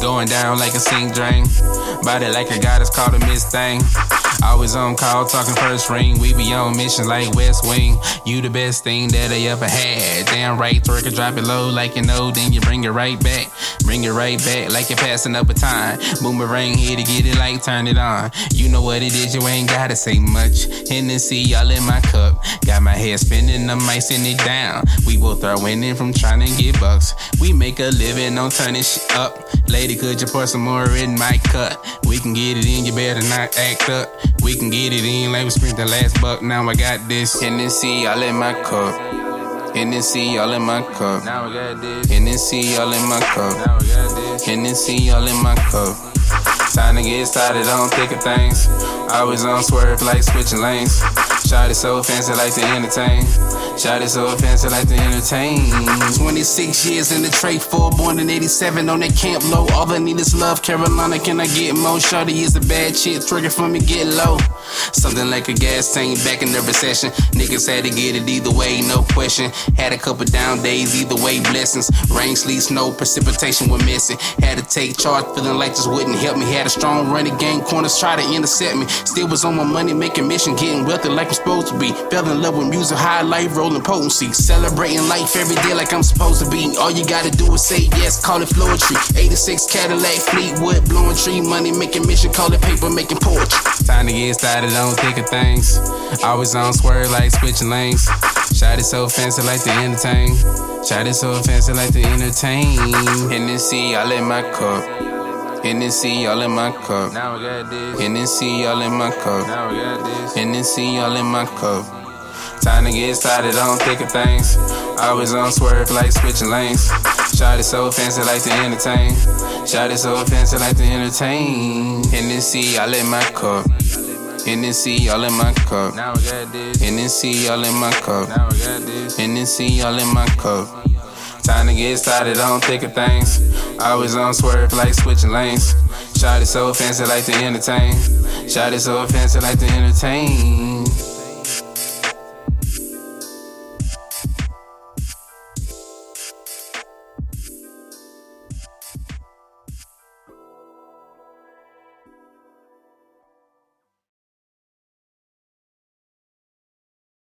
Going down like a sink drain. Body like a goddess called a miss thing. Always on call, talking first ring. We be on mission like West Wing. You the best thing that I ever had. Damn right, twerk it, drop it low like you know, then you bring it right back. Bring it right back like you're passing up a time. Boomerang here to get it like turn it on. You know what it is, you ain't gotta say much. Hennessy all in my cup. Got my head spinning, I'm icing it down. We both are winning from trying to get bucks. We make a living on turning shit up. Lady, could you pour some more in my cup? We can get it in, you better not act up. We can get it in like we spent the last buck. Now I got this Hennessy all in my cup. Hennessy all in my cup. Now I got this Hennessy all in my cup. Now I got this Hennessy all in my cup. Time to get started on thicker things. Always on swerve like switching lanes. Shot it so fancy like to entertain. Shot it so fancy like to entertain. 26 years in the trade for born in 87 on that camp low. All I need is love. Carolina, can I get more? Shorty is a bad chick. Trigger for me, get low. Something like a gas tank back in the recession. Niggas had to get it either way, no question. Had a couple down days, either way, blessings. Rain, sleet, snow, precipitation were missing. Had to take charge, feeling like this wouldn't help me. Had a strong running game, corners try to intercept me. Still was on my money making mission, getting wealthy like I'm supposed to be. Fell in love with music, high life, rolling potency. Celebrating life every day like I'm supposed to be. All you gotta do is say yes, call it poetry. 86 Cadillac, Fleetwood, blowing tree, money making mission, call it paper making poetry. Time to get started on thicker things. Always on swerve like switching lanes. Shot it so fancy like to entertain. Shot it so fancy like to entertain. Hennessy all in my cup. Hennessy all in my cup. Now I got this. Hennessy all in my cup. Now I got this. Hennessy all in my cup. Time to get started on thicker things. Always on swerve like switching lanes. Shot it so fancy like to entertain. Shot it so fancy like to entertain. Hennessy all in my cup. Hennessy all in my cup. Now I got this. Hennessy all in my cup. Now I got this. Hennessy all in my cup. Time to get started on thicker things. Always on swerve like switching lanes. Shot it so fancy like to entertain. Shot it so fancy like to entertain.